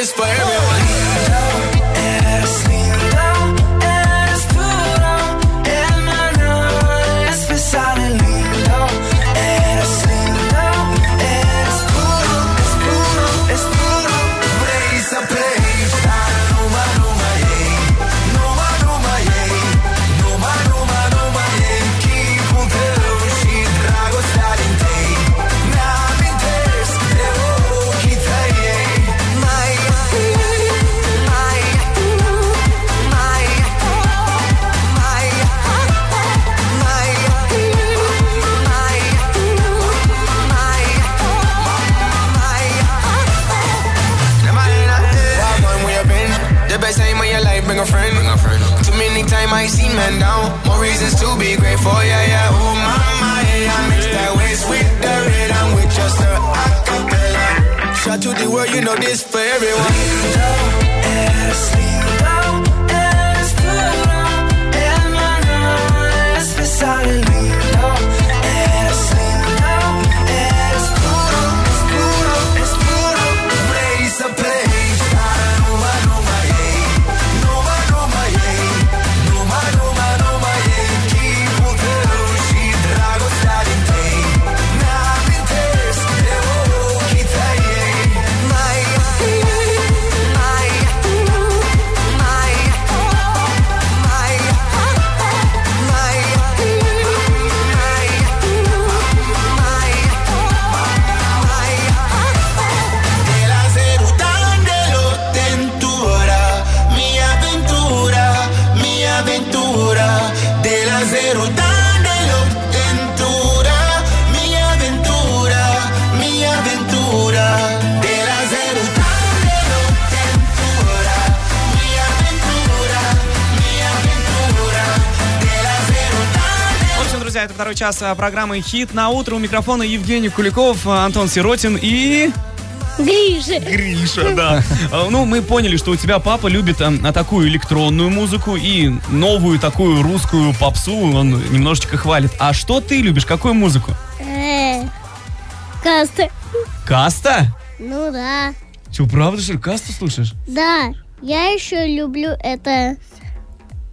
is for everyone. Друзья, это второй час а, программы «Хит на утро». У микрофона Евгений Куликов, а, Антон Сиротин и... Гриша. Гриша, да. А, Ну, мы поняли, что у тебя папа любит а, такую электронную музыку и новую такую русскую попсу он немножечко хвалит. А что ты любишь? Какую музыку? Э, Каста. Каста? Ну да. Че, правда, что ли, касту слушаешь? Да. Я еще люблю это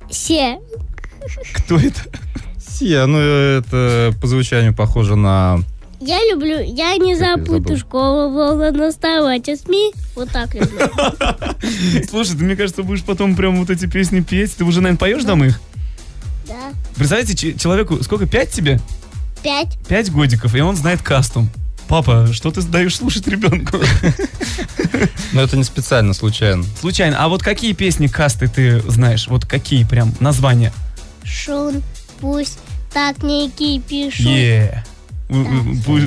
Се. Кто это? Сия, ну это по звучанию похоже на... Я люблю, я не забуду забыл. школу, волна вставать, а СМИ. Вот так люблю. Слушай, ты, мне кажется, будешь потом прям вот эти песни петь. Ты уже, наверное, поешь дома их? Да. Представляете, че- человеку, сколько, пять тебе? Пять. Пять годиков, и он знает кастум. Папа, что ты даешь слушать ребенку? Но это не специально, случайно. Случайно. А вот какие песни касты ты знаешь? Вот какие прям названия? Шун, пусть так не кипишут. Е. Пу-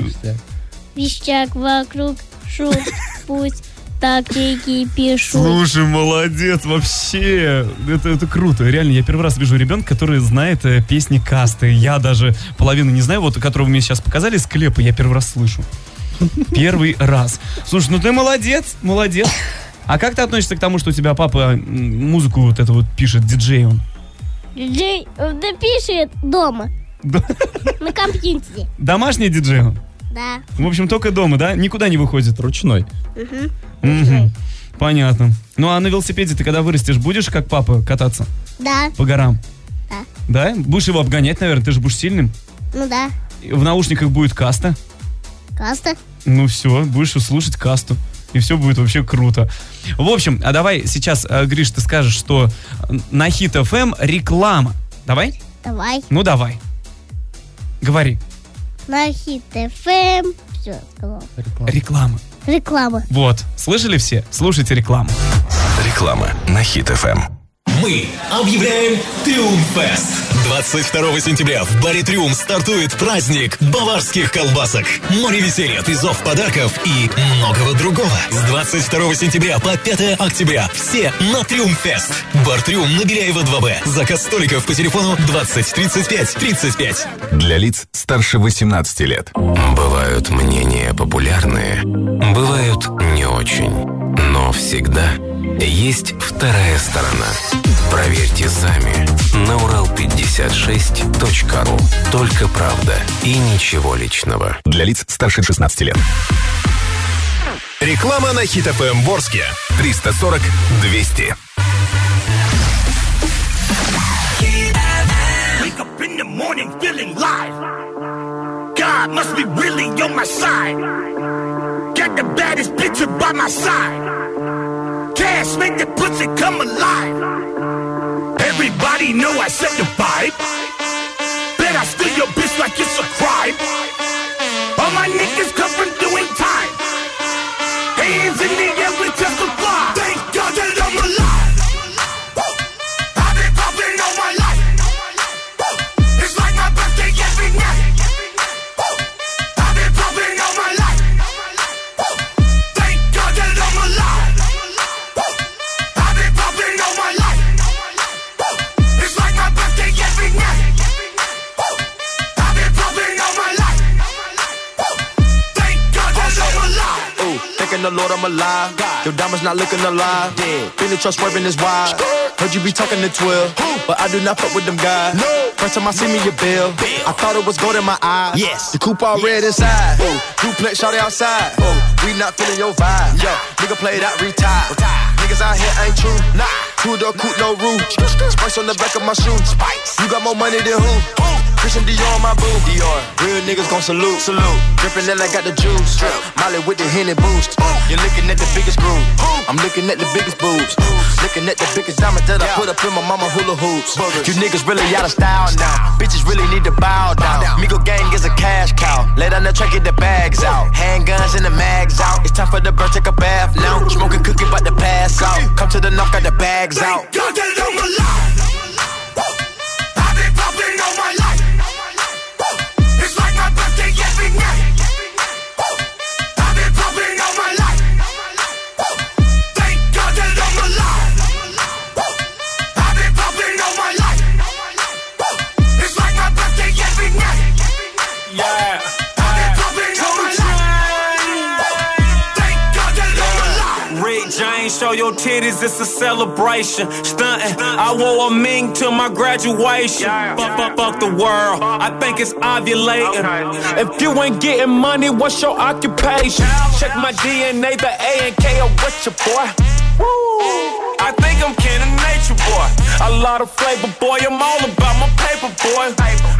Вещак вокруг, шум, пусть так не кипишут. Слушай, молодец, вообще. Это, это круто. Реально, я первый раз вижу ребенка, который знает э, песни касты. Я даже половину не знаю, вот, которого мне сейчас показали, склепы, я первый раз слышу. Первый раз. Слушай, ну ты молодец, молодец. А как ты относишься к тому, что у тебя папа музыку вот эту вот пишет, диджей он? Диджей напишет дома. На компьютере. Домашний диджей? он? Да. В общем, только дома, да? Никуда не выходит? Ручной. Мгм. Понятно. Ну а на велосипеде ты когда вырастешь, будешь как папа кататься Да. по горам? Да. Да? Будешь его обгонять, наверное, ты же будешь сильным. Ну да. В наушниках будет каста. Каста. Ну все, будешь слушать касту. И все будет вообще круто. В общем, а давай сейчас, э, Гриш, ты скажешь, что на Хит FM реклама. Давай? Давай. Ну давай. Говори. На хит FM. Все, сказал. Реклама. Реклама. Вот. Слышали все? Слушайте рекламу. Реклама на Хит FM. Мы объявляем Триумфест. 22 сентября в баре Триум стартует праздник баварских колбасок. Море веселья, призов, подарков и многого другого. С 22 сентября по 5 октября все на Триумфест. Бар Триум на Беляева 2Б. Заказ столиков по телефону 20 35 35. Для лиц старше 18 лет. Бывают мнения популярные, бывают не очень. Но всегда есть вторая сторона. Проверьте сами на урал56.ру. Только правда и ничего личного. Для лиц старше 16 лет. Реклама на Хит ФМ Ворске. 340 200. Wake up in the morning feeling live. God must be really on my side. Got the baddest bitch by my side. Cash make the pussy come alive. Everybody know I set the vibe. Bet I steal your bitch like it's a crime. All my niggas come from doing time. Hands in the Your not looking alive. Feeling trust swerving is wild. Heard you be talking to 12, but I do not fuck with them guys. First time I see me a bill, I thought it was gold in my eye. Yes, the coupe all red inside. Ooh, duplex shot outside. Ooh, we not feeling your vibe. Yo, nigga play that retire. Niggas out here ain't true. Nah, two door coupe no roof. Spice on the back of my shoe. You got more money than who? Christian Dior on my boo. Dior. Real niggas gon' salute. Salute. Drippin' then I got the juice. Molly with the Henny boost. You're looking at the biggest groove. I'm looking at the biggest boobs. Looking at the biggest diamond that I put up in my mama hula hoops. You niggas really out of style now. Bitches really need to bow down. Migo gang is a cash cow. Lay down the track, get the bags out. Handguns and the mags out. It's time for the bird, take a bath now. Smoking cookie, about to pass out. Come to the knock, got the bags out. God that I'm alive. I've show your titties, it's a celebration. Stunting, I wore a ming to my graduation. Fuck, fuck, fuck the world, I think it's ovulating. If you ain't getting money, what's your occupation? Check my DNA, the A and K are with your boy. Woo. I think I'm kin of nature, boy. A lot of flavor, boy. I'm all about my paper, boy.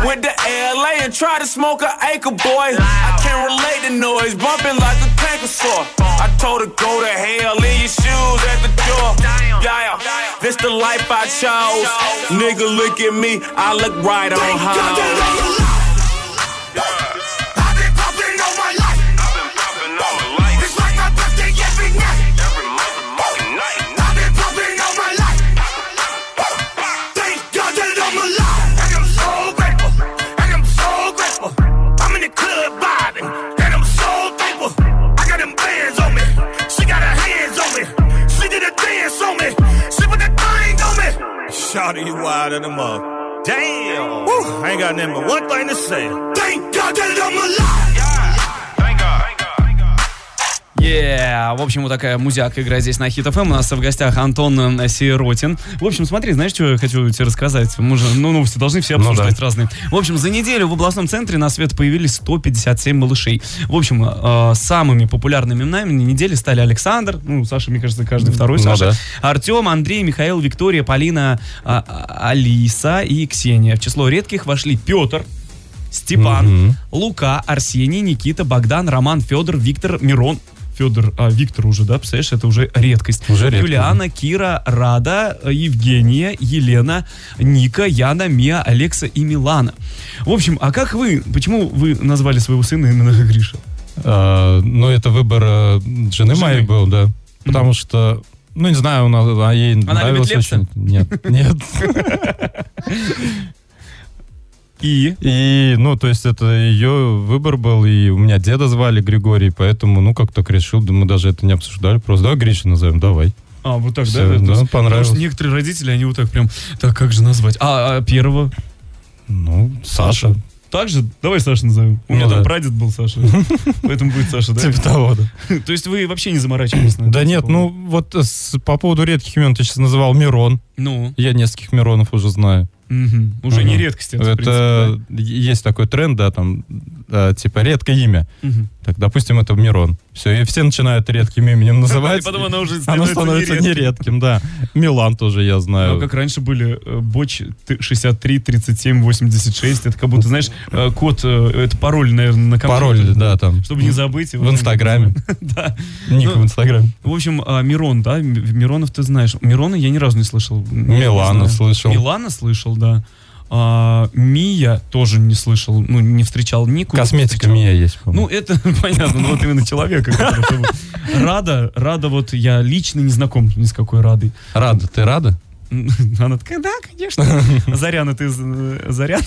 Went to LA and tried to smoke an acre, boy. I can't relate to noise, bumping like a tanker saw. I told her go to hell, leave your shoes at the door. Yeah, this the life I chose. Nigga, look at me, I look right on Thank Shawty, you wild in the mug. Damn. Woo, I ain't got nothing but one thing to say. Thank God that I'm alive. Yeah. В общем, вот такая музяка играет здесь на Хит ФМ. У нас в гостях Антон э, Сиротин. В общем, смотри, знаешь, что я хочу тебе рассказать? Мы же, ну, новости должны все Ну обсуждать да. разные. В общем, за неделю в областном центре на свет появились 157 малышей. В общем, э, самыми популярными именами недели стали Александр, ну, Саша, мне кажется, каждый второй Ну Саша, да. Артем, Андрей, Михаил, Виктория, Полина, а, Алиса и Ксения. В число редких вошли Петр, Степан, Мгм. Лука, Арсений, Никита, Богдан, Роман, Федор, Виктор, Мирон. Федор, а, Виктор уже, да, представляешь, это уже редкость. Уже редко, Юлиана, Кира, Рада, Евгения, Елена, Ника, Яна, Мия, Алекса и Милана. В общем, а как вы, почему вы назвали своего сына именно Гриша? А, ну, это выбор э, жены, Жены. моей был, да. Потому что, ну, не знаю, она, а ей Она нравилось очень. Нет, нет. И? И, ну, то есть это ее выбор был, и у меня деда звали Григорий, поэтому, ну, как так решил, да мы даже это не обсуждали, просто, давай Гриша назовем, давай. А, вот так, Всё, да? да, понравилось. Потому что некоторые родители, они вот так прям, так, как же назвать? А, а первого? Ну, Саша. Так же? Давай Саша назовем. У меня Ну там да. прадед был Саша. Поэтому будет Саша, да? Типа того, да. То есть вы вообще не заморачивались на Да нет, ну, вот по поводу редких имен ты сейчас называл Мирон. Ну, Я нескольких Миронов уже знаю. Мгм. уже не Мгм. редкость это, Это принципе, есть такой тренд, да, там, э, типа редкое имя. да? Мгм. Так, допустим, это Мирон. Все, и все начинают редким именем называть. Потом оно уже Оно становится становится нередким. нередким, да. Милан тоже я Ну, знаю. как раньше были э, Боч т- 63 37 86, это как будто, знаешь, э, код, э, это пароль, наверное, на компьютере. Пароль, да, там. Чтобы не забыть. его. В Инстаграме. Да. Ник Ну, в Инстаграме. В общем, а, Мирон, да, Миронов ты знаешь. Мирона я ни разу не слышал. Не Милана слышал. Милана слышал, да. А, Мия тоже не слышал, ну, не встречал Нику. Косметика. Мия есть, Ну, по-моему. это понятно, ну вот именно человека. Рада, Рада, вот я лично не знаком ни с какой Радой. Рада, ты рада? Она такая, да, конечно. Заряна, ты з- заряд.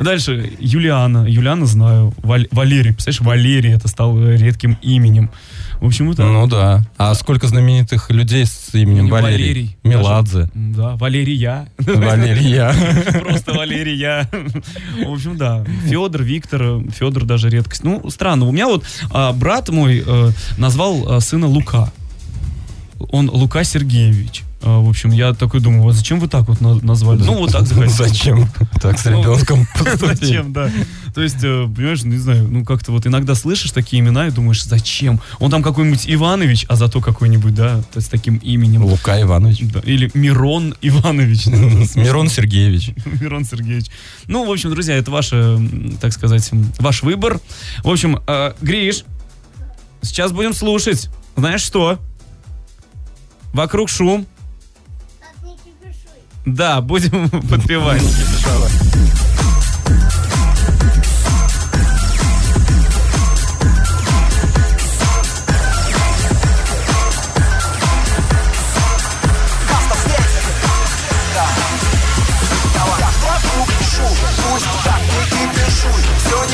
Дальше, Юлиана. Юлиана знаю. Валерий, представляешь, Валерий, это стал э, редким именем. В общем, это... Ну да. А сколько знаменитых людей с именем Не Валерий? Валерий. Меладзе. Да, Валерия. Валерия. Просто Валерия. В общем, да. Федор, Виктор, Федор даже редкость. Ну, странно. У меня вот а, брат мой э, назвал а, сына Лука. Он Лука Сергеевич. А, в общем, я такой думаю, вот зачем вы так вот на- назвали? Ну, вот так захотели. Зачем так с Ну, ребенком? Зачем, да. То есть, э, понимаешь, не знаю, ну как-то вот иногда слышишь такие имена и думаешь, зачем? Он там какой-нибудь Иванович, а зато какой-нибудь, да, с таким именем. Лука Иванович. Да, Или Мирон Иванович. Мирон Сергеевич. Мирон Сергеевич. Ну, в общем, друзья, это ваш, э, так сказать, ваш выбор. В общем, э, Гриш, сейчас будем слушать. Знаешь что? Вокруг шум. Да, будем подпевать.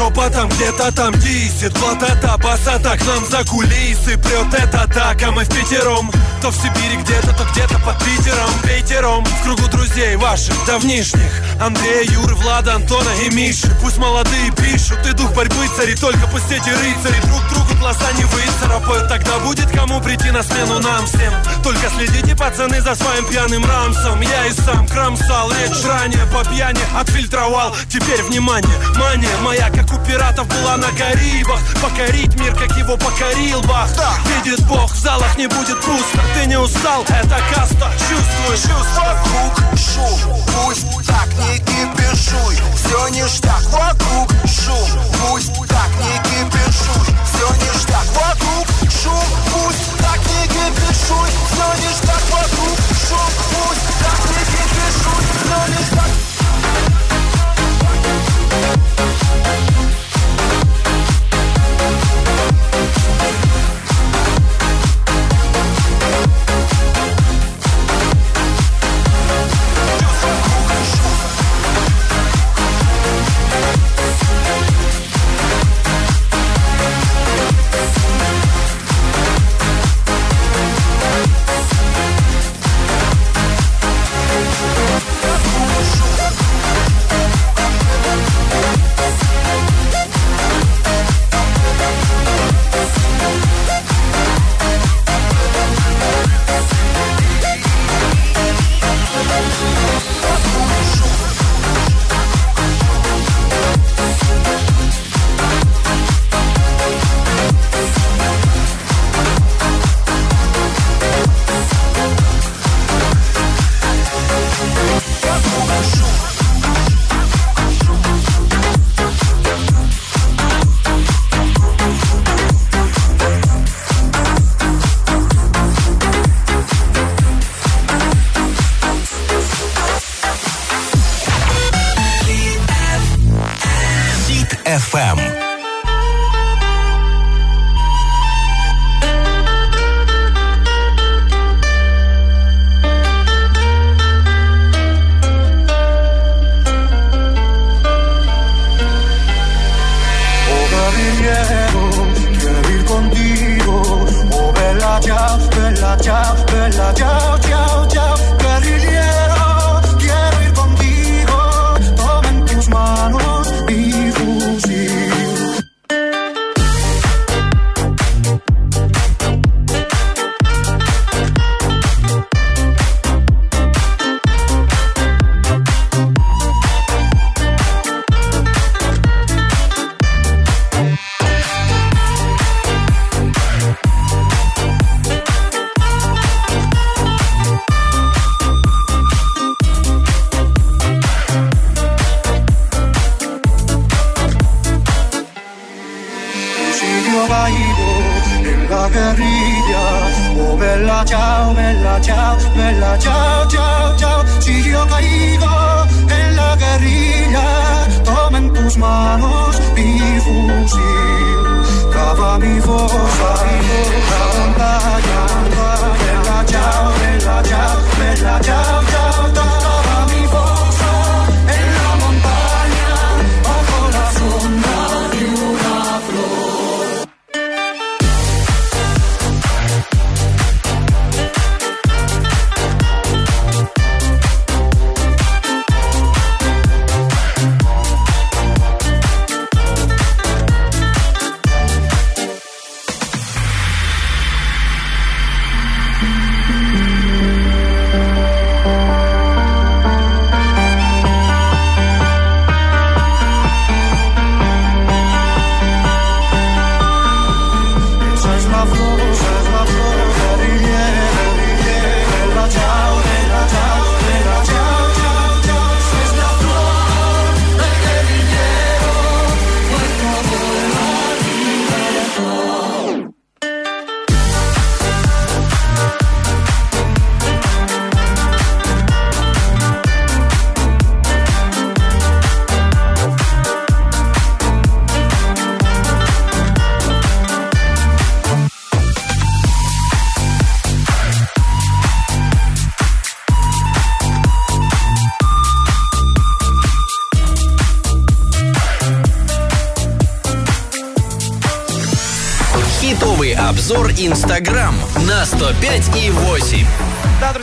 шепотом где-то там дисит Вот это басата к нам за кулисы Прет эта атака, мы в пятером То в Сибири где-то, то где-то под Питером Пятером. В кругу друзей ваших давнишних. Андрея, Юры, Влада, Антона и Миши Пусть молодые пишут, и дух борьбы цари Только пусть эти рыцари друг другу глаза не выцарапают. Тогда будет кому прийти на смену нам всем. Только следите, пацаны, за своим пьяным рамсом. Я и сам кромсал речь ранее по пьяни Отфильтровал, теперь внимание, мания моя Как у пиратов была на Карибах. Покорить мир, как его покорил Бах Видит Бог, в залах не будет пусто. Ты не устал, это каста. Чувствуй, чувствуй. Вокруг шум, пусть так не кипишуй. Все ништяк, вокруг шум, пусть так не кипишуй. Все ништяк, вокруг шум, пусть так не кипишуй. Все ништяк, вокруг шум, пусть так не кипишуй. Все ништяк. Хит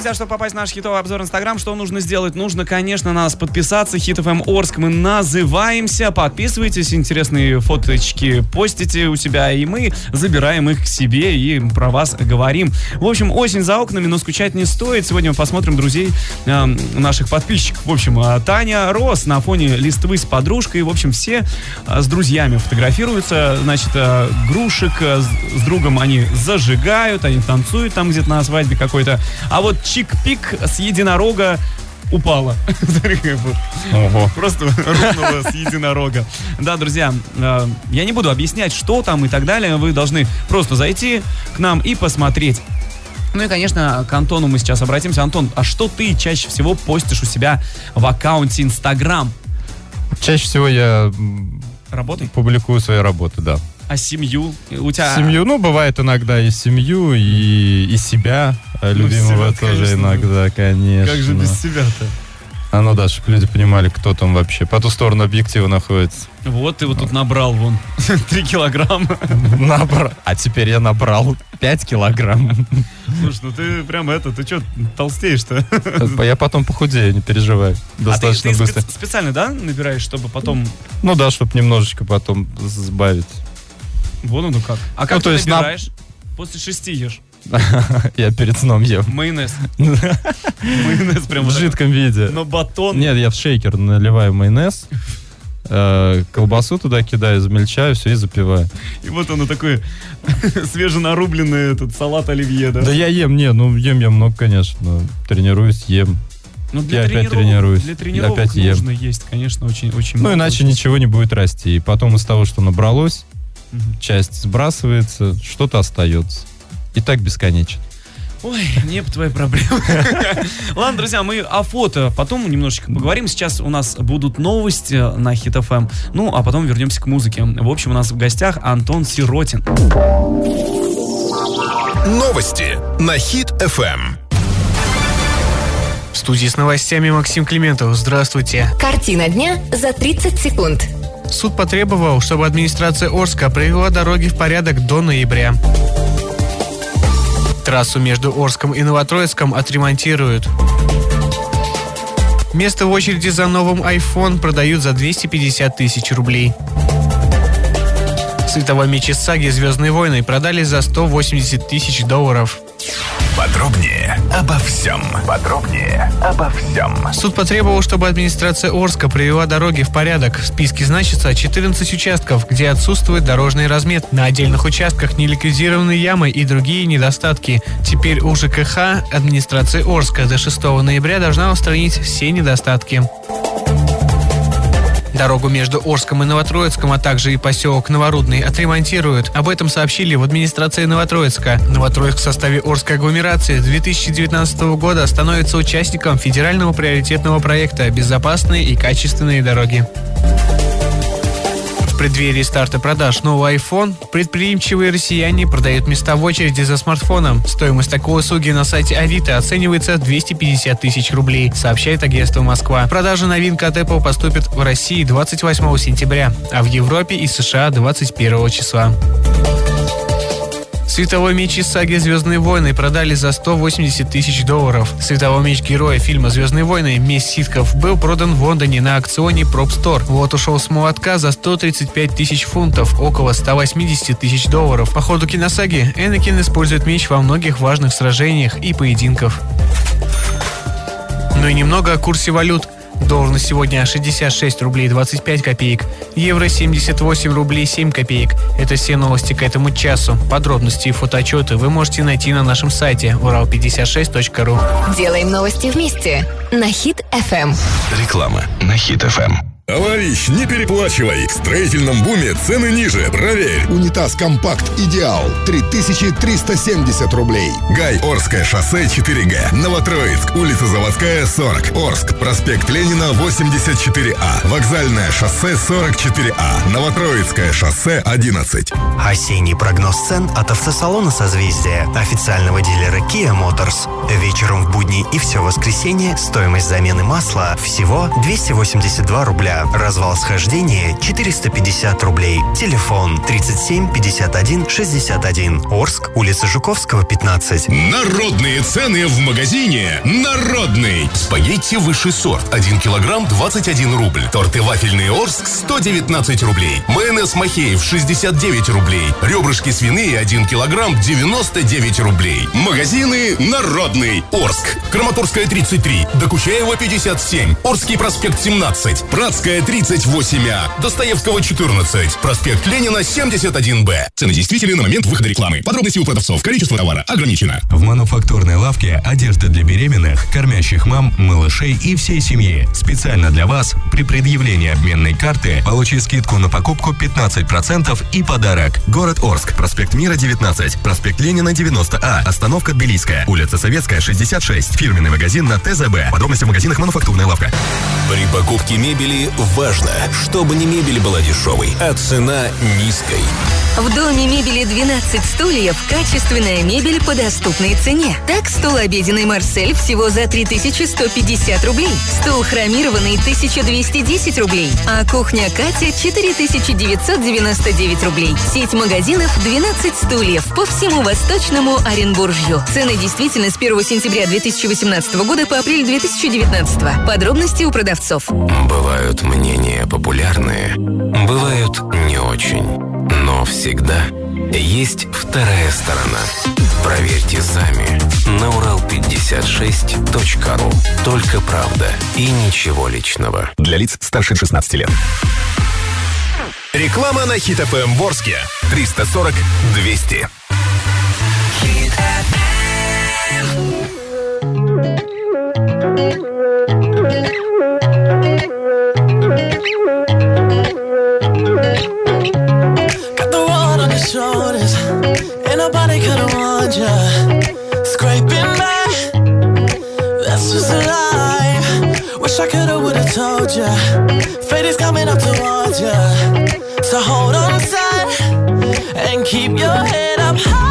друзья, чтобы попасть в наш хитовый обзор Инстаграм, что нужно сделать? Нужно, конечно, на нас подписаться. Хит FM Орск мы называемся. Подписывайтесь, интересные фоточки постите у себя, и мы забираем их к себе и про вас говорим. В общем, осень за окнами, но скучать не стоит. Сегодня мы посмотрим друзей э, наших подписчиков. В общем, э, Таня Рос на фоне листвы с подружкой. В общем, все э, с друзьями фотографируются. Значит, э, Грушек э, с другом они зажигают, они танцуют там где-то на свадьбе какой-то. А вот чик-пик с единорога упала. Ого. Просто рухнула с единорога. Да, друзья, э, я не буду объяснять, что там и так далее. Вы должны просто зайти к нам и посмотреть. Ну и, конечно, к Антону мы сейчас обратимся. Антон, а что ты чаще всего постишь у себя в аккаунте Инстаграм? Чаще всего я м, Работай. публикую свои работы, да. А семью? У тебя... Семью, ну, бывает иногда и семью, и, и себя э, любимого себя, тоже конечно. иногда, конечно. Как же без себя-то? А ну да, чтобы люди понимали, кто там вообще по ту сторону объектива находится. Вот ты вот тут набрал вон 3 килограмма. Набрал. А теперь я набрал 5 килограмм. Слушай, ну ты прям это, ты что, толстеешь-то? Я потом похудею, не переживай. А ты, Достаточно ты быстро. спе- специально, да, набираешь, чтобы потом... Ну да, чтобы немножечко потом сбавить. Вон оно как. А как Ну, то ты есть на- набираешь? После шести ешь. Я перед сном ем. Майонез. Майонез прям В жидком виде. Но батон. Нет, я в шейкер наливаю майонез, э, колбасу туда кидаю, измельчаю, все и запиваю. И вот оно такой свеженарубленный этот салат оливье, да? Да я ем, не, ну ем я много, конечно. Тренируюсь, ем. Ну, я опять тренируюсь. Для Я тренировок опять ем. нужно есть, конечно, очень, очень Ну, иначе ничего не будет расти. И потом из того, что набралось, Мгм. часть сбрасывается, что-то остается. И так бесконечно. Ой, не по твоей проблемы. Ладно, друзья, мы о фото потом немножечко поговорим. Сейчас у нас будут новости на Хит ФМ. Ну, а потом вернемся к музыке. В общем, у нас в гостях Антон Сиротин. Новости на Хит FM. В студии с новостями Максим Климентов. Здравствуйте. Картина дня за 30 секунд. Суд потребовал, чтобы администрация Орска привела дороги в порядок до ноября. Трассу между Орском и Новотроицком отремонтируют. Место в очереди за новым iPhone продают за 250 тысяч рублей. Световой меч из саги «Звездные войны» продали за 180 тысяч долларов. Подробнее обо всем. Подробнее обо всем. Суд потребовал, чтобы администрация Орска привела дороги в порядок. В списке значится 14 участков, где отсутствует дорожный размет. На отдельных участках не ликвидированы ямы и другие недостатки. Теперь у ЖКХ администрации Орска до 6 ноября должна устранить все недостатки. Дорогу между Орском и Новотроицком, а также и поселок Новорудный отремонтируют. Об этом сообщили в администрации Новотроицка. Новотроицк в составе Орской агломерации с 2019 года становится участником федерального приоритетного проекта «Безопасные и качественные дороги». Преддверии старта продаж нового iPhone предприимчивые россияне продают места в очереди за смартфоном. Стоимость такой услуги на сайте Авито оценивается в 250 тысяч рублей, сообщает агентство Москва. Продажа новинка от Apple поступит в России 28 сентября, а в Европе и США 21 числа. Световой меч из саги «Звездные войны» продали за 180 тысяч долларов. Световой меч героя фильма «Звездные войны» «Месть ситхов» был продан в Лондоне на акционе Prop Store. Вот ушел с молотка за 135 тысяч фунтов, около 180 тысяч долларов. По ходу киносаги Энакин использует меч во многих важных сражениях и поединках. Ну и немного о курсе валют. Доллар на сегодня 66 рублей 25 копеек, евро 78 рублей 7 копеек. Это все новости к этому часу. Подробности и фотоотчеты вы можете найти на нашем сайте урал56.ру. Делаем новости вместе на Хит FM. Реклама на Хит FM. Товарищ, не переплачивай. В строительном буме цены ниже, проверь. Унитаз «Компакт Идеал» 3370 рублей. Гай, Орское шоссе 4Г. Новотроицк, улица Заводская, 40. Орск, проспект Ленина, 84А. Вокзальное шоссе, 44А. Новотроицкое шоссе, 11. Осенний прогноз цен от автосалона «Созвездие», официального дилера Kia Motors. Вечером в будни и все воскресенье стоимость замены масла всего 282 рубля. Развал схождения 450 рублей. Телефон 37 51 61. Орск, улица Жуковского, 15. Народные цены в магазине «Народный». Спагетти высший сорт 1 килограмм 21 рубль. Торты вафельные Орск 119 рублей. Майонез Махеев 69 рублей. Ребрышки свиные 1 килограмм 99 рублей. Магазины «Народный». Орск. Краматорская 33. Докучаева 57. Орский проспект 17. Пратская 38А. Достоевского 14. Проспект Ленина 71Б. Цены действительны на момент выхода рекламы. Подробности у продавцов. Количество товара ограничено. В мануфактурной лавке одежда для беременных, кормящих мам, малышей и всей семьи. Специально для вас при предъявлении обменной карты получи скидку на покупку 15% и подарок. Город Орск, проспект Мира 19, проспект Ленина 90А, остановка Тбилисская, улица Советская 66, фирменный магазин на ТЗБ. Подробности в магазинах мануфактурная лавка. При покупке мебели важно, чтобы не мебель была дешевой, а цена низкой. В доме мебели 12 стульев качественная мебель по доступной цене. Так, стол обеденный «Марсель» всего за 3150 рублей. Стол хромированный 1210 рублей. А кухня «Катя» 4999 рублей. Сеть магазинов 12 стульев по всему Восточному Оренбуржью. Цены действительно с 1 сентября 2018 года по апрель 2019. Подробности у продавцов. Бывают мнения популярные, бывают не очень. Но всегда есть вторая сторона. Проверьте сами на урал56.ру. Только правда и ничего личного. Для лиц старше 16 лет. Реклама на Хит ФМ Ворске. 340 200. Got shoulders. Ain't nobody could have warned ya. Scraping by, that's just life. Wish I could have, would have told ya. Fate is coming up towards ya. So hold on tight and keep your head up high.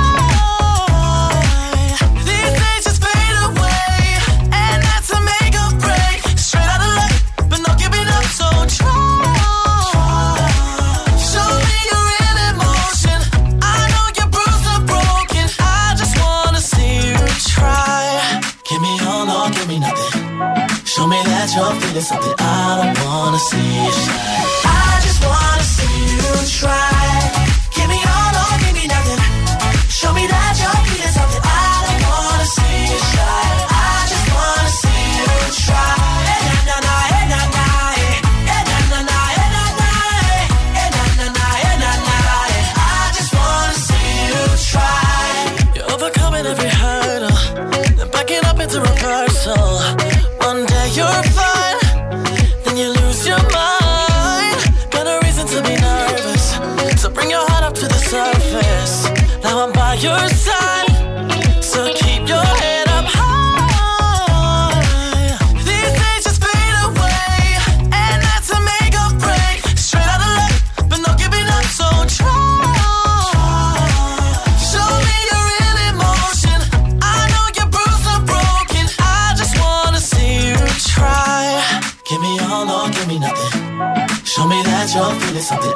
You're feeling something. I don't wanna see. I just wanna Your side, so keep your head up high. These days just fade away, and that's a make break. Straight out of luck, but not giving up, so try. Show me your real emotion. I know you're broken. I just wanna see you try. Give me all or give me nothing. Show me that you're feeling something.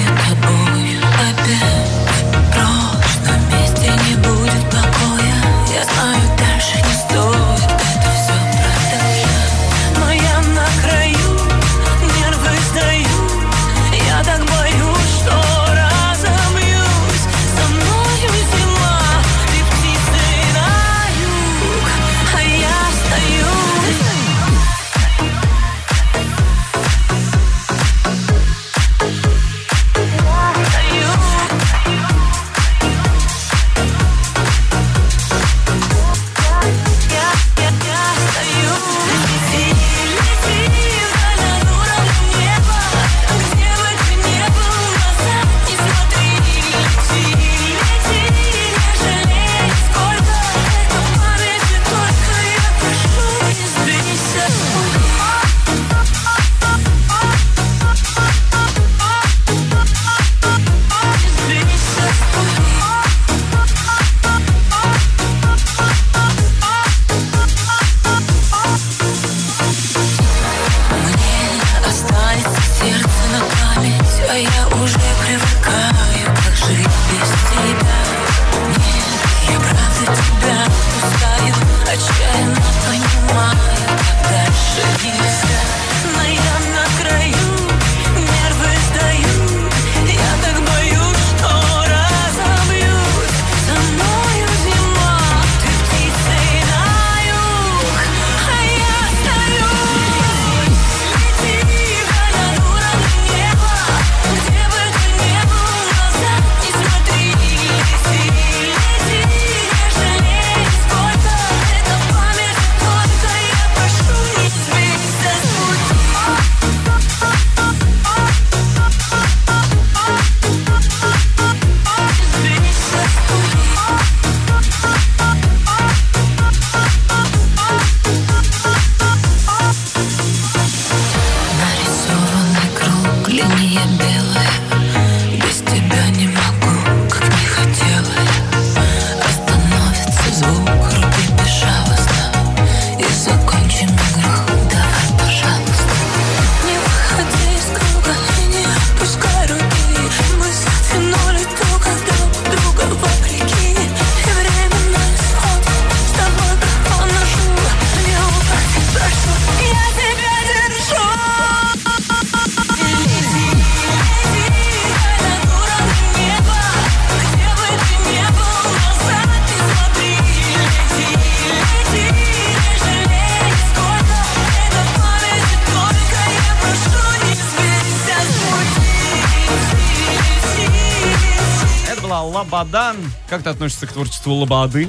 Лободан. Как ты относишься к творчеству Лободы?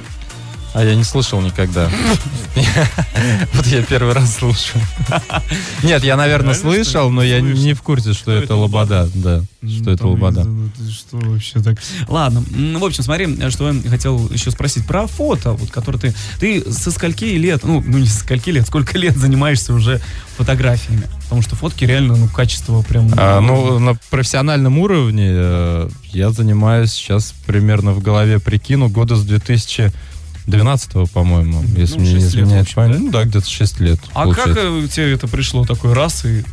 А я не слышал никогда. Вот я первый раз слушаю. Нет, я, наверное, слышал, но я не в курсе, что это лобода. Да, что это лобода. Ну, Что вообще так? Ладно, в общем, смотри, что я хотел еще спросить про фото, вот, который ты... Ты со скольки лет, ну, ну не со скольки лет, сколько лет занимаешься уже фотографиями? Потому что фотки реально, ну, качество прям... А, ну, на профессиональном уровне э, я занимаюсь сейчас примерно в голове прикину года с 2012 по-моему, если Ну, мне не лет, изменяет общем, память. да? Ну да, где-то 6 лет. А получается. как э, тебе это пришло такой раз и...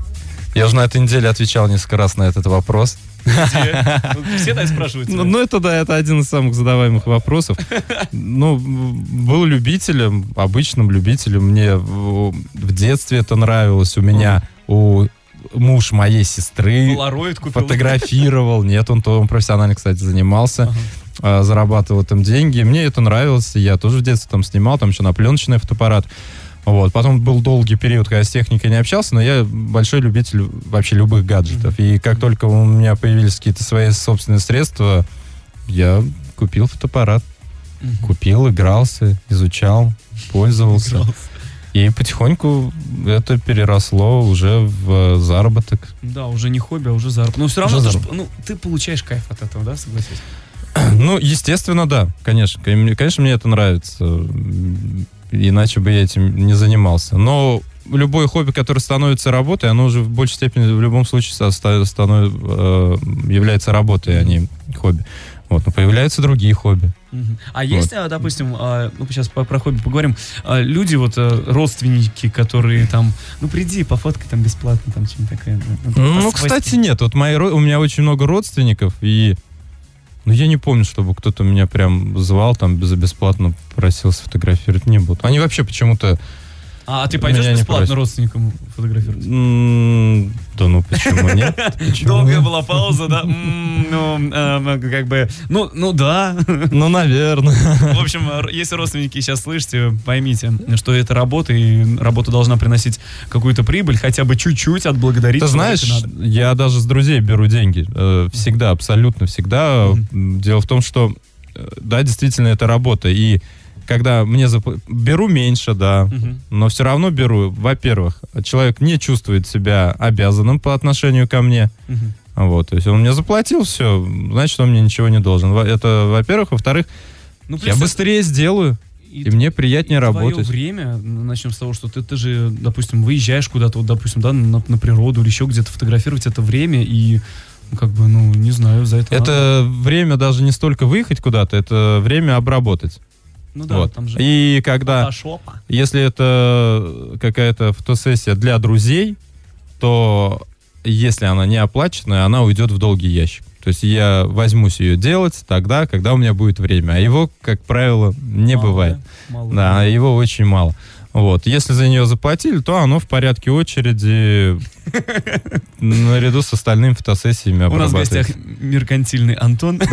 Я уже на этой неделе отвечал несколько раз на этот вопрос. Где? Все так спрашивают. Ну, ну, это да, это один из самых задаваемых вопросов. Ну, был любителем, обычным любителем. Мне в, в детстве это нравилось. У меня, у муж моей сестры фотографировал. Нет, он то он профессионально, кстати, занимался. а, Зарабатывал там деньги. Мне это нравилось. Я тоже в детстве там снимал, там еще на пленочный фотоаппарат. Вот. Потом был долгий период, когда с техникой не общался, но я большой любитель вообще любых гаджетов. И как только у меня появились какие-то свои собственные средства, я купил фотоаппарат. Купил, игрался, изучал, пользовался. Игрался. И потихоньку это переросло уже в заработок. Да, уже не хобби, а уже заработок. Но все равно Уже ты, ну, ты получаешь кайф от этого, да, согласись? Ну, естественно, да, конечно. Кон- Конечно, мне это нравится. Иначе бы я этим не занимался. Но любое хобби, которое становится работой, оно уже в большей степени в любом случае станов- э, является работой, а не хобби. Вот, но появляются другие хобби. А есть, а, допустим, а, ну сейчас про хобби поговорим, а, люди вот а, родственники, которые там, ну приди, пофоткай там бесплатно, там что-нибудь такое. Ну, по-свойски. кстати, нет. Вот мои, у меня очень много родственников, и ну, я не помню, чтобы кто-то меня прям звал, там, за бесплатно просил сфотографировать. Не было. Они вообще почему-то... А, а ты пойдешь меня бесплатно родственникам фотографировать? М, Да ну, почему нет? Почему Долгая нет? была пауза, да? М, Ну, а, как бы, ну, ну да. Ну, наверное. В общем, если родственники сейчас слышите, поймите, что это работа, и работа должна приносить какую-то прибыль, хотя бы чуть-чуть отблагодарить. Ты знаешь, я даже с друзей беру деньги. э, Всегда, абсолютно всегда. Дело в том, что, э, да, действительно, это работа. И когда мне запла- беру меньше, да, Мгм. но все равно беру. Во-первых, человек не чувствует себя обязанным по отношению ко мне. Мгм. Вот, то есть он мне заплатил, все, значит, он мне ничего не должен. Это, во-первых. Во-вторых, Ну, я плюс это- быстрее сделаю, и, мне приятнее Твое работать. время, н- начнем с того, что ты, ты же, допустим, выезжаешь куда-то, вот, допустим, да, на, на природу или еще где-то фотографировать это время и ну, как бы, ну, не знаю, за это надо. Это время даже не столько выехать куда-то, это время обработать. Ну да, Вот. там же И когда, фотошопа. если это какая-то фотосессия для друзей, то если она не оплаченная, она уйдет в долгий ящик. То есть я возьмусь ее делать тогда, когда у меня будет время. А его, как правило, не Мало, бывает. да? Мало. Да, его очень мало. Вот. Если за нее заплатили, то оно в порядке очереди наряду с остальными фотосессиями У нас в гостях меркантильный Антон. Мы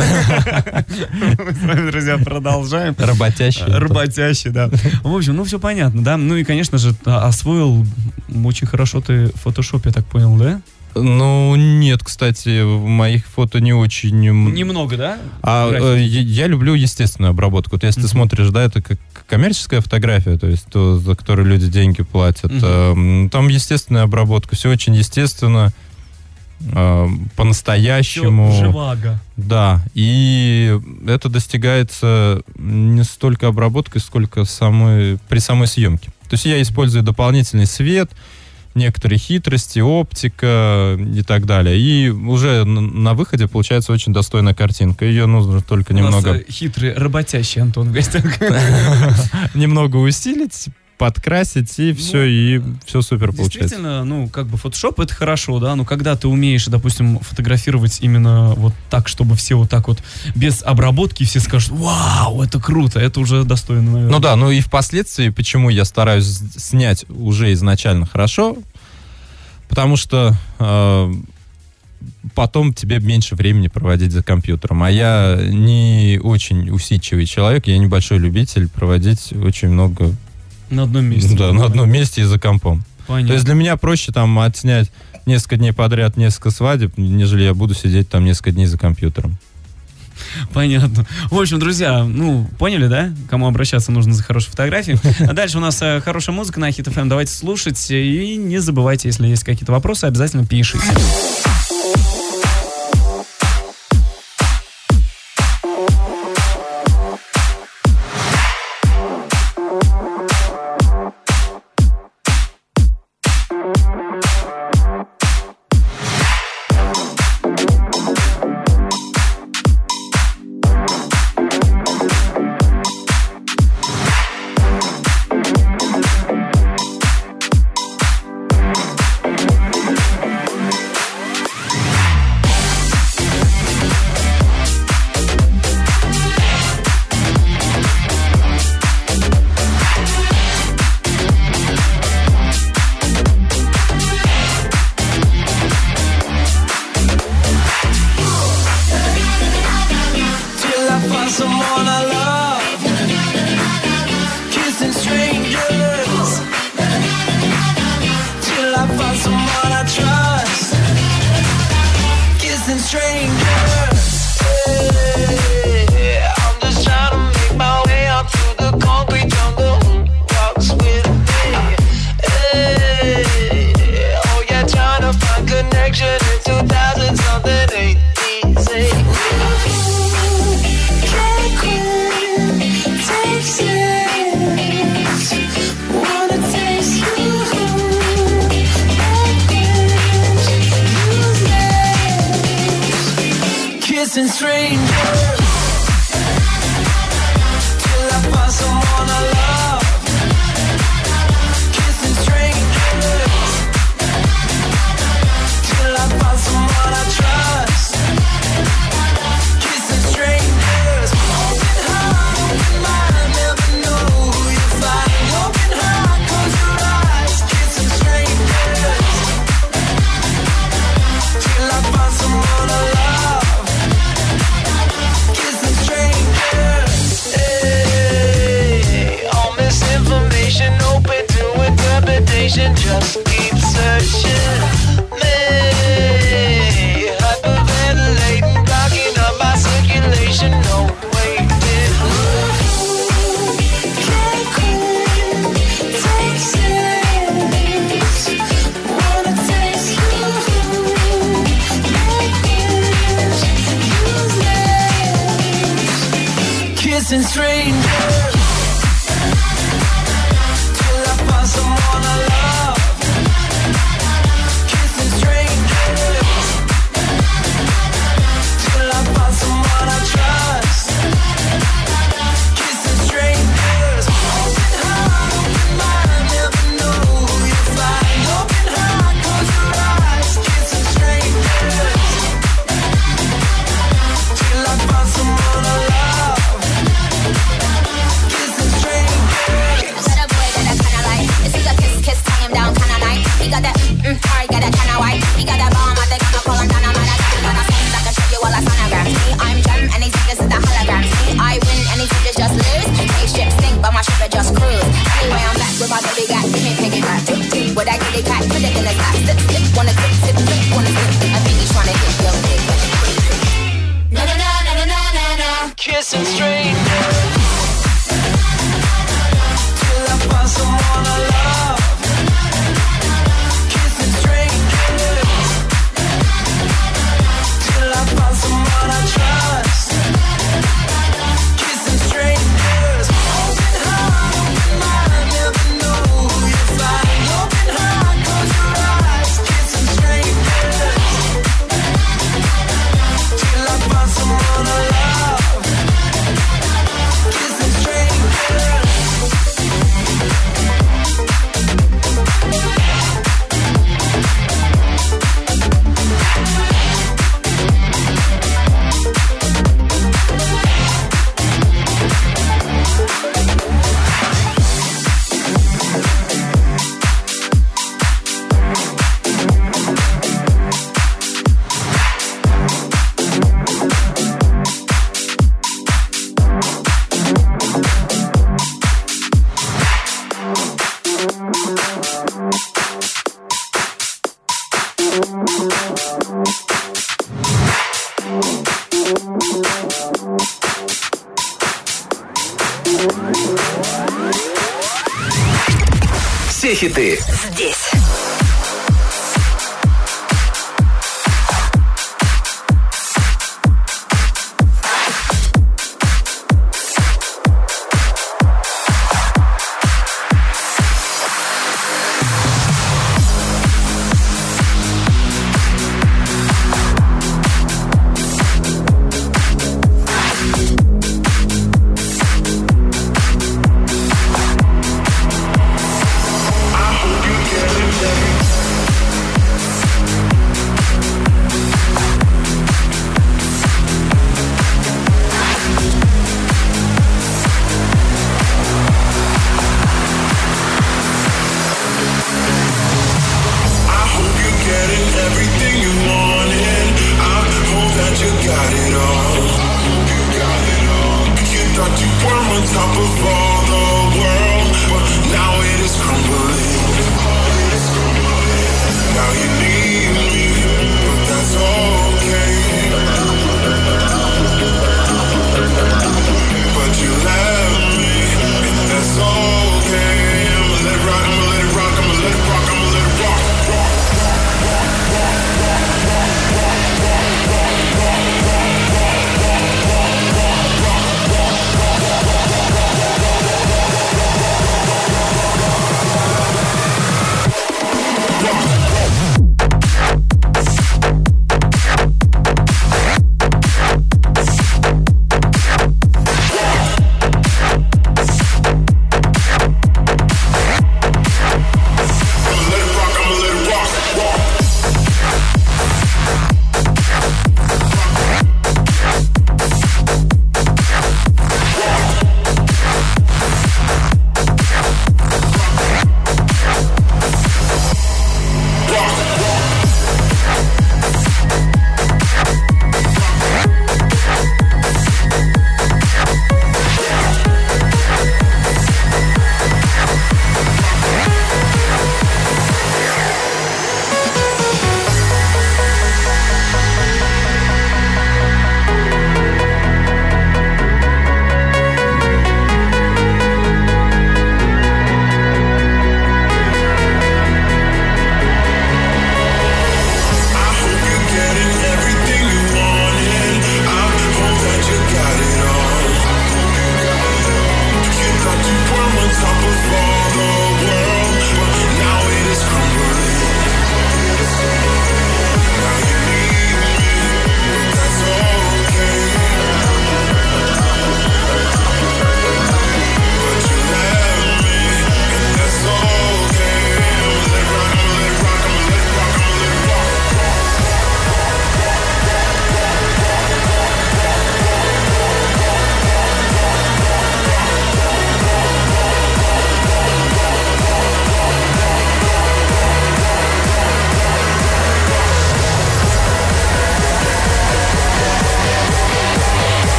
с вами, друзья, продолжаем. Работящий. Работящий, да. В общем, ну все понятно, да. Ну и, конечно же, а- освоил очень хорошо ты фотошоп, я так понял, да? Ну, нет, кстати, в моих фото не очень... Немного, да? А э, я, люблю естественную обработку. Вот если ты смотришь, да, это как коммерческая фотография, то есть то, за которую люди деньги платят. Эм, Там естественная обработка, все очень естественно, э, по-настоящему. Всё живаго. Да, и это достигается не столько обработкой, сколько самой, при самой съемке. То есть я использую дополнительный свет, некоторые хитрости, оптика и так далее. И уже на выходе получается очень достойная картинка. Ее нужно только У нас, немного, э, хитрый, работящий Антон в гостях. немного усилить, подкрасить, и все, и все супер получается. Действительно, ну, как бы фотошоп это хорошо, да, но когда ты умеешь, допустим, фотографировать именно вот так, чтобы все вот так вот без обработки, все скажут, вау, это круто, это уже достойно, наверное. Ну да, ну и впоследствии, почему я стараюсь снять уже изначально хорошо, потому что э, потом тебе меньше времени проводить за компьютером. А я не очень усидчивый человек, я небольшой любитель проводить очень много... На одном месте. Да, на одном месте и за компом. Понятно. То есть для меня проще там отснять несколько дней подряд несколько свадеб, нежели я буду сидеть там несколько дней за компьютером. Понятно. В общем, друзья, ну, поняли, да? Кому обращаться нужно за хорошей фотографией. А дальше у нас э, хорошая музыка на Hit FM. Давайте слушать. И не забывайте, если есть какие-то вопросы, обязательно пишите. Хиты Здесь.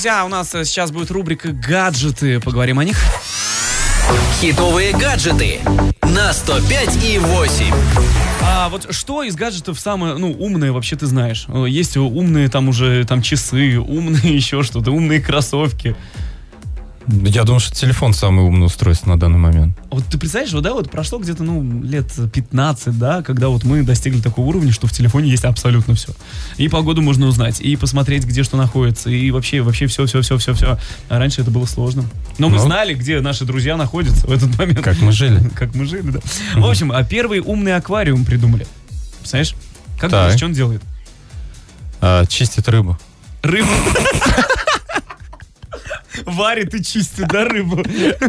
Друзья, у нас э, сейчас будет рубрика «Гаджеты». Поговорим о них. Хитовые гаджеты на 105 и 8. А вот что из гаджетов самое, ну, умное вообще ты знаешь? Э, Есть умные там уже там часы, умные еще что-то, умные кроссовки. Я думаю, что телефон самый умный устройство на данный момент. Вот ты представляешь, вот, да, вот прошло где-то, ну, лет 15, да, когда вот мы достигли такого уровня, что в телефоне есть абсолютно все. И погоду можно узнать, и посмотреть, где что находится, и вообще, вообще все, все, все, все, все. А раньше это было сложно. Но мы Ну. знали, где наши друзья находятся в этот момент. Как мы жили. Как мы жили, да. В общем, а первый умный аквариум придумали. Представляешь? Как думаешь, что он делает? А, чистит рыбу. Рыбу. Варит и чистит, да, рыбу?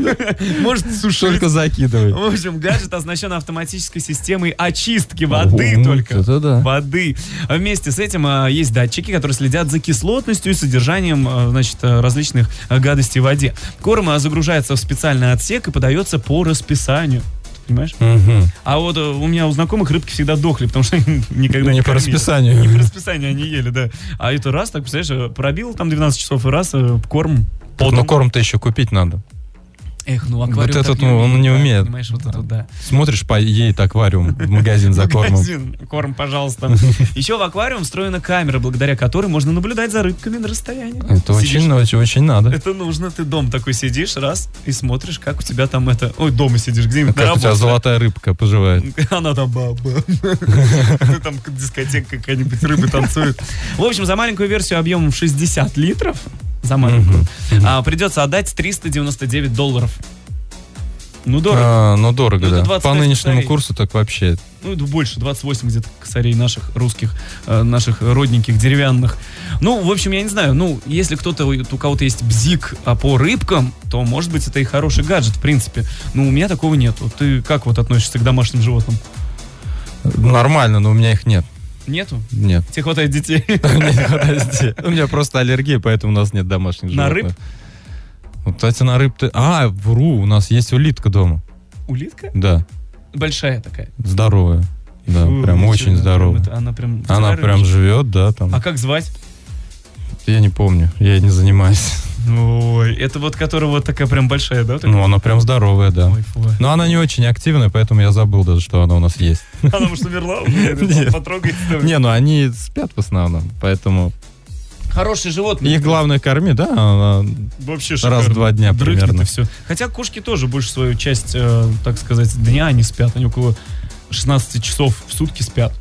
Может сушить. Только закидывает. В общем, гаджет оснащен автоматической системой очистки воды Ого, только. это да. Воды. Вместе с этим а, есть датчики, которые следят за кислотностью и содержанием а, значит, а, различных гадостей в воде. Корм загружается в специальный отсек и подается по расписанию. Понимаешь? Мгм. А вот э, у меня у знакомых рыбки всегда дохли, потому что они никогда не Не по кормили. расписанию. Не по расписанию они ели, да. А это раз, так, представляешь, э, пробил там 12 часов и раз э, корм ну корм-то еще купить надо. Эх, ну Вот аквариум этот, так ну, он не да, умеет. Понимаешь, вот это да. Смотришь по едет аквариум в магазин за кормом. Магазин, корм, пожалуйста. Еще в аквариум встроена камера, благодаря которой можно наблюдать за рыбками на расстоянии. Это Сидишь- очень, очень, очень надо. Это нужно. Ты дом такой сидишь, раз, и смотришь, как у тебя там это... Ой, дома сидишь, где-нибудь Как у тебя золотая рыбка поживает. Она там баба. Ну, Там дискотека какая-нибудь, рыбы танцуют. В общем, за маленькую версию объемом в 60 литров, за маленькую, а, придется отдать 399 долларов. Ну, дорого. А, ну, дорого, Ну, да. 25 По нынешнему косарей. курсу так вообще. Ну, это больше, 28 где-то косарей наших русских, э, наших родненьких, деревянных. Ну, в общем, я не знаю, ну, если кто-то, у кого-то есть бзик а, по рыбкам, то, может быть, это и хороший гаджет, в принципе. Ну, у меня такого нет. Вот Ты как вот относишься к домашним животным? Нормально, но у меня их нет. Нету? Нет. Тебе хватает детей? Мне не хватает детей. У меня просто аллергия, поэтому у нас нет домашних На животных. рыб? Вот, кстати, на рыб... ты- А, вру, у нас есть улитка дома. Улитка? Да, Большая такая. здоровая. Да, Фу, прям очень прям здоровая. это- она прям... Она прям живет? да, там. А как звать? Я не помню, я не занимаюсь. Ой, это вот которая вот такая прям большая, да? такая? Ну, она прям здоровая, да. Ой, фу. Но она не очень активная, поэтому я забыл даже, что она у нас есть. Она может умерла? Там. Не, ну они спят в основном, поэтому Хорошие животные. их главное корми, да, она Вообще раз в два дня Дрыхнет примерно. и все. Хотя кошки тоже больше свою часть, э, так сказать, дня они спят. Они около 16 часов в сутки спят.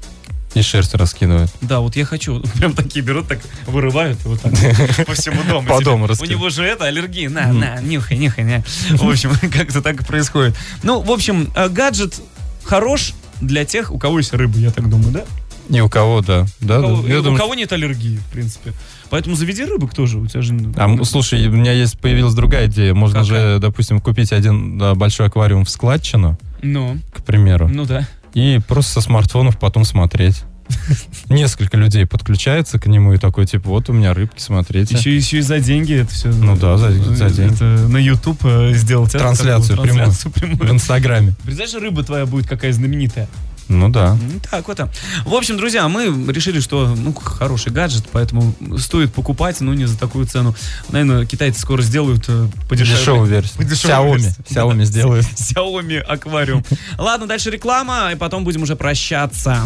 И шерсть раскидывает. Да, вот я хочу. Прям такие берут, так вырывают вот так по всему дому. По дому У раскидывают. него же это аллергия. На, на, нюхай, нюхай. на. В общем, как-то так и происходит. Ну, в общем, э, гаджет хорош для тех, у кого есть рыба, я так думаю, да? Ни у кого, да. да, у, кого, да. Я у думаю, кого нет аллергии, в принципе. Поэтому заведи рыбок тоже. У тебя же... А, м, слушай, у меня есть появилась другая идея. Можно Какая? же, допустим, купить один большой аквариум в складчину, Ну, к примеру, ну да. И просто со смартфонов потом смотреть. Несколько людей подключается к нему и такой, типа, вот у меня рыбки, смотрите. Еще, еще и за деньги это все. Ну да, за, за деньги. Это на YouTube э, сделать. Трансляцию такую прямую. трансляцию прямую. В Инстаграме. Представляешь, рыба твоя будет какая знаменитая. Ну да. Так вот. а. В общем, друзья, мы решили, что ну хороший гаджет, поэтому стоит покупать, но не за такую цену. Наверное, китайцы скоро сделают э, подешевле. Дешевую версию. Xiaomi. Xiaomi Да. сделают. Xiaomi аквариум. Ладно, дальше реклама, и потом будем уже прощаться.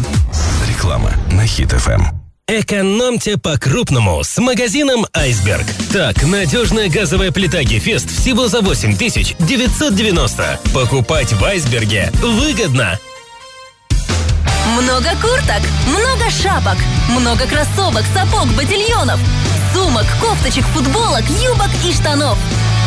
Реклама на Хит ФМ. Экономьте по-крупному с магазином «Айсберг». Так, надежная газовая плита «Гефест» всего за 8990. Покупать в «Айсберге» выгодно. Много курток, много шапок, много кроссовок, сапог, ботильонов, сумок, кофточек, футболок, юбок и штанов.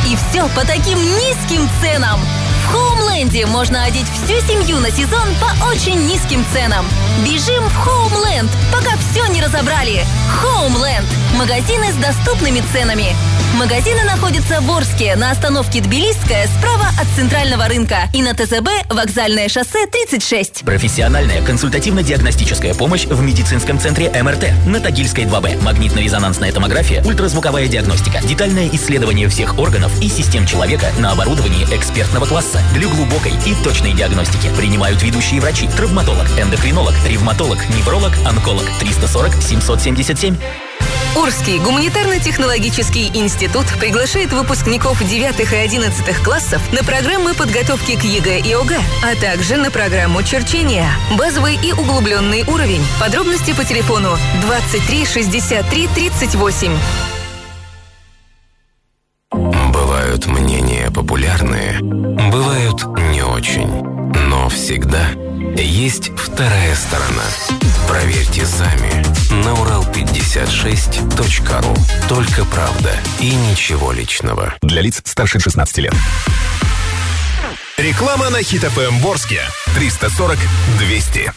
И все по таким низким ценам. В Хоумленде можно одеть всю семью на сезон по очень низким ценам. Бежим в Хоумленд, пока все не разобрали. Хоумленд. Магазины с доступными ценами. Магазины находятся в Орске на остановке Тбилисская справа от центрального рынка и на ТЗБ вокзальное шоссе 36. Профессиональная консультативно-диагностическая помощь в медицинском центре МРТ на Тагильской 2Б. Магнитно-резонансная томография, ультразвуковая диагностика, детальное исследование всех органов и систем человека на оборудовании экспертного класса для глубокой и точной диагностики. Принимают ведущие врачи, травматолог, эндокринолог, ревматолог, невролог, онколог. 340 777. Югорский гуманитарно-технологический институт приглашает выпускников 9 и 11 классов на программы подготовки к ЕГЭ и ОГЭ, а также на программу черчения. Базовый и углубленный уровень. Подробности по телефону 23 63 38. Бывают мнения популярные, бывают не очень. Но всегда есть вторая сторона. Проверьте сами на урал56.ру. Только правда и ничего личного. Для лиц старше 16 лет. Реклама на Хит ФМ Ворске. 340 200.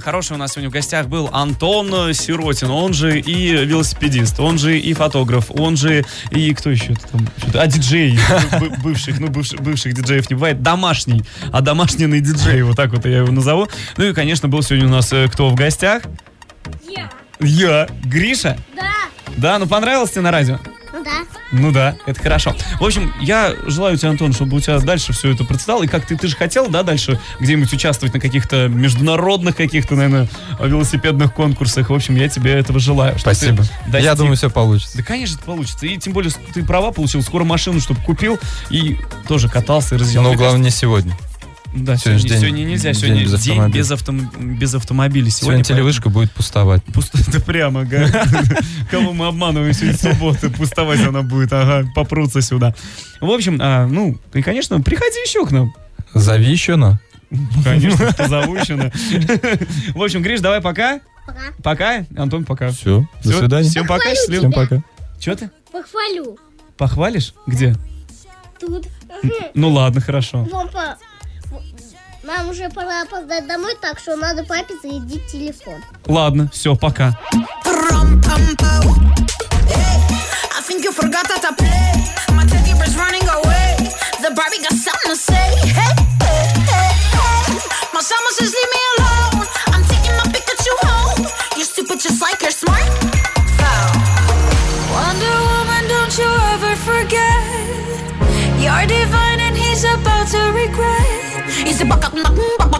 Хороший у нас сегодня в гостях был Антон Сиротин, он же и велосипедист, он же и фотограф, он же и кто еще там? А, диджей бы- бывших, ну, бывших, бывших диджеев не бывает, домашний, а домашний диджей, вот так вот я его назову. Ну и, конечно, был сегодня у нас э, кто в гостях? Я. Я. Гриша? Да. Да, ну понравилось тебе на радио? Ну да. Ну это хорошо. В общем, я желаю тебе, Антон, чтобы у тебя дальше все это процветало. И как ты, ты же хотел, да, дальше где-нибудь участвовать на каких-то международных каких-то, наверное, велосипедных конкурсах. В общем, я тебе этого желаю. Спасибо. Я достиг- думаю, все получится. Да, конечно, это получится. И тем более, ты права получил, скоро машину, чтобы купил, и тоже катался и разъезжал. Но Мне главное не сегодня. Да, Сегодня сегодня, день- сегодня нельзя. день Сегодня без день автомобиля. без, автом- без автомобиля. Сегодня поэтому- телевышка будет пустовать. Пусто, это прямо, ага. Кого мы обманываем сегодня суббота, пустовать она будет, ага, попрутся сюда. В общем, а, ну, и, конечно, приходи еще к нам. Зови еще на. Конечно, позову еще. на. В общем, Гриш, давай пока. Пока. Пока. Антон, пока. Все, до свидания. Всем пока, счастливо. Всем пока. Че ты? Похвалю. Похвалишь? Где? Тут. Ну ладно, хорошо. По- Нам уже пора опоздать домой, так что надо папе зарядить телефон. Ладно, все, пока. The Barbie got something to say. Hey, hey, hey, hey. My summer says leave up back up, knock, back.